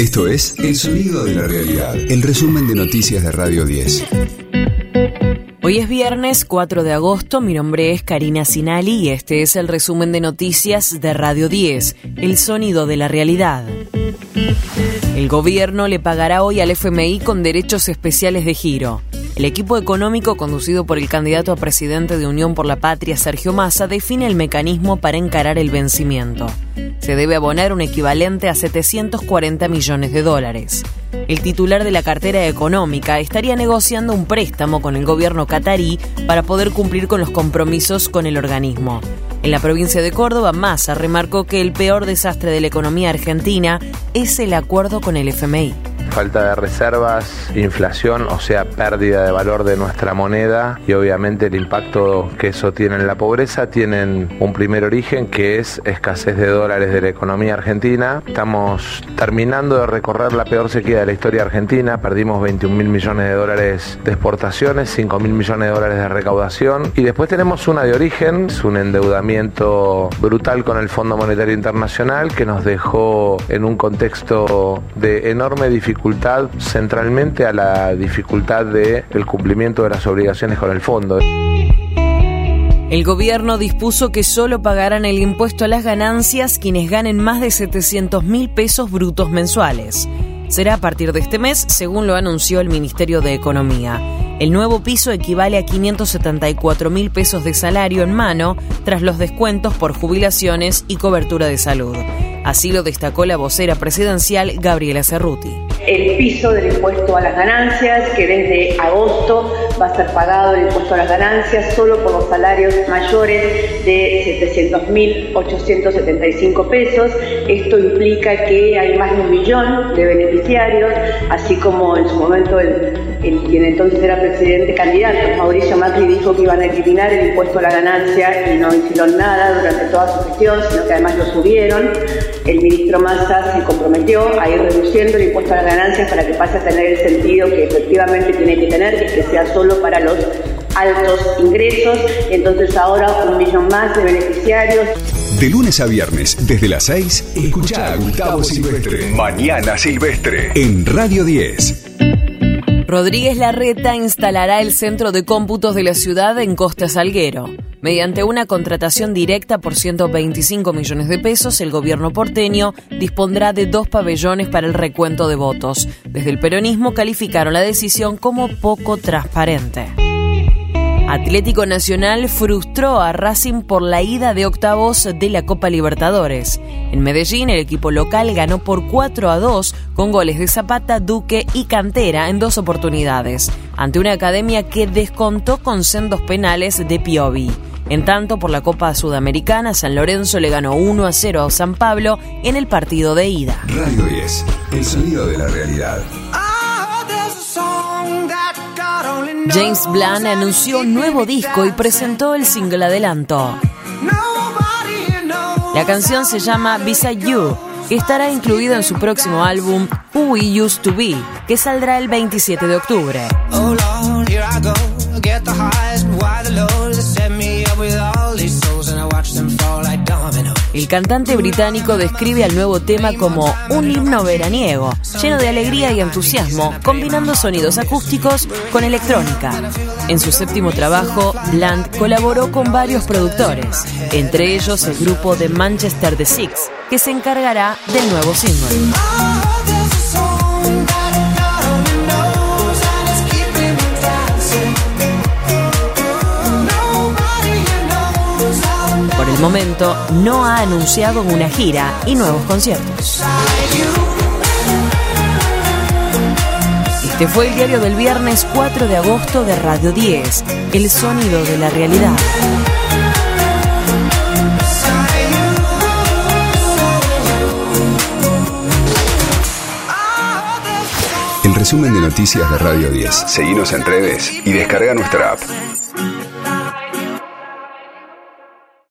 Esto es El Sonido de la Realidad, el resumen de noticias de Radio 10. Hoy es viernes 4 de agosto, mi nombre es Karina Sinali y este es el resumen de noticias de Radio 10, El Sonido de la Realidad. El gobierno le pagará hoy al FMI con derechos especiales de giro. El equipo económico conducido por el candidato a presidente de Unión por la Patria, Sergio Massa, define el mecanismo para encarar el vencimiento. Se debe abonar un equivalente a 740 millones de dólares. El titular de la cartera económica estaría negociando un préstamo con el gobierno catarí para poder cumplir con los compromisos con el organismo. En la provincia de Córdoba, Massa remarcó que el peor desastre de la economía argentina es el acuerdo con el FMI falta de reservas, inflación, o sea, pérdida de valor de nuestra moneda y obviamente el impacto que eso tiene en la pobreza tienen un primer origen que es escasez de dólares de la economía argentina. Estamos terminando de recorrer la peor sequía de la historia argentina, perdimos 21 mil millones de dólares de exportaciones, 5 mil millones de dólares de recaudación y después tenemos una de origen, es un endeudamiento brutal con el Fondo Monetario Internacional que nos dejó en un contexto de enorme dificultad centralmente a la dificultad del el cumplimiento de las obligaciones con el fondo. El gobierno dispuso que solo pagarán el impuesto a las ganancias quienes ganen más de 700 mil pesos brutos mensuales. Será a partir de este mes, según lo anunció el Ministerio de Economía. El nuevo piso equivale a 574 mil pesos de salario en mano tras los descuentos por jubilaciones y cobertura de salud. Así lo destacó la vocera presidencial Gabriela Cerruti el piso del impuesto a las ganancias, que desde agosto va a ser pagado el impuesto a las ganancias solo por los salarios mayores de 700.875 pesos. Esto implica que hay más de un millón de beneficiarios, así como en su momento el, quien entonces era presidente candidato, Mauricio Macri, dijo que iban a eliminar el impuesto a la ganancia y no hicieron nada durante toda su gestión, sino que además lo subieron. El ministro Massa se comprometió a ir reduciendo el impuesto a la ganancias para que pase a tener el sentido que efectivamente tiene que tener, que, que sea solo para los altos ingresos. Entonces ahora un millón más de beneficiarios. De lunes a viernes, desde las 6, escucha a Gustavo Silvestre. Mañana Silvestre. En Radio 10. Rodríguez Larreta instalará el centro de cómputos de la ciudad en Costa Salguero. Mediante una contratación directa por 125 millones de pesos, el gobierno porteño dispondrá de dos pabellones para el recuento de votos. Desde el peronismo calificaron la decisión como poco transparente. Atlético Nacional frustró a Racing por la ida de octavos de la Copa Libertadores. En Medellín, el equipo local ganó por 4 a 2 con goles de Zapata, Duque y Cantera en dos oportunidades, ante una academia que descontó con sendos penales de Piovi. En tanto, por la Copa Sudamericana, San Lorenzo le ganó 1 a 0 a San Pablo en el partido de ida. Radio 10, el sonido de la realidad. James Blunt anunció un nuevo disco y presentó el single adelanto. La canción se llama Beside You y estará incluida en su próximo álbum Who We Used to Be, que saldrá el 27 de octubre. El cantante británico describe al nuevo tema como un himno veraniego, lleno de alegría y entusiasmo, combinando sonidos acústicos con electrónica. En su séptimo trabajo, Blunt colaboró con varios productores, entre ellos el grupo de Manchester The Six, que se encargará del nuevo single. Momento no ha anunciado una gira y nuevos conciertos. Este fue el diario del viernes 4 de agosto de Radio 10, El sonido de la realidad. El resumen de noticias de Radio 10. Seguimos en redes y descarga nuestra app.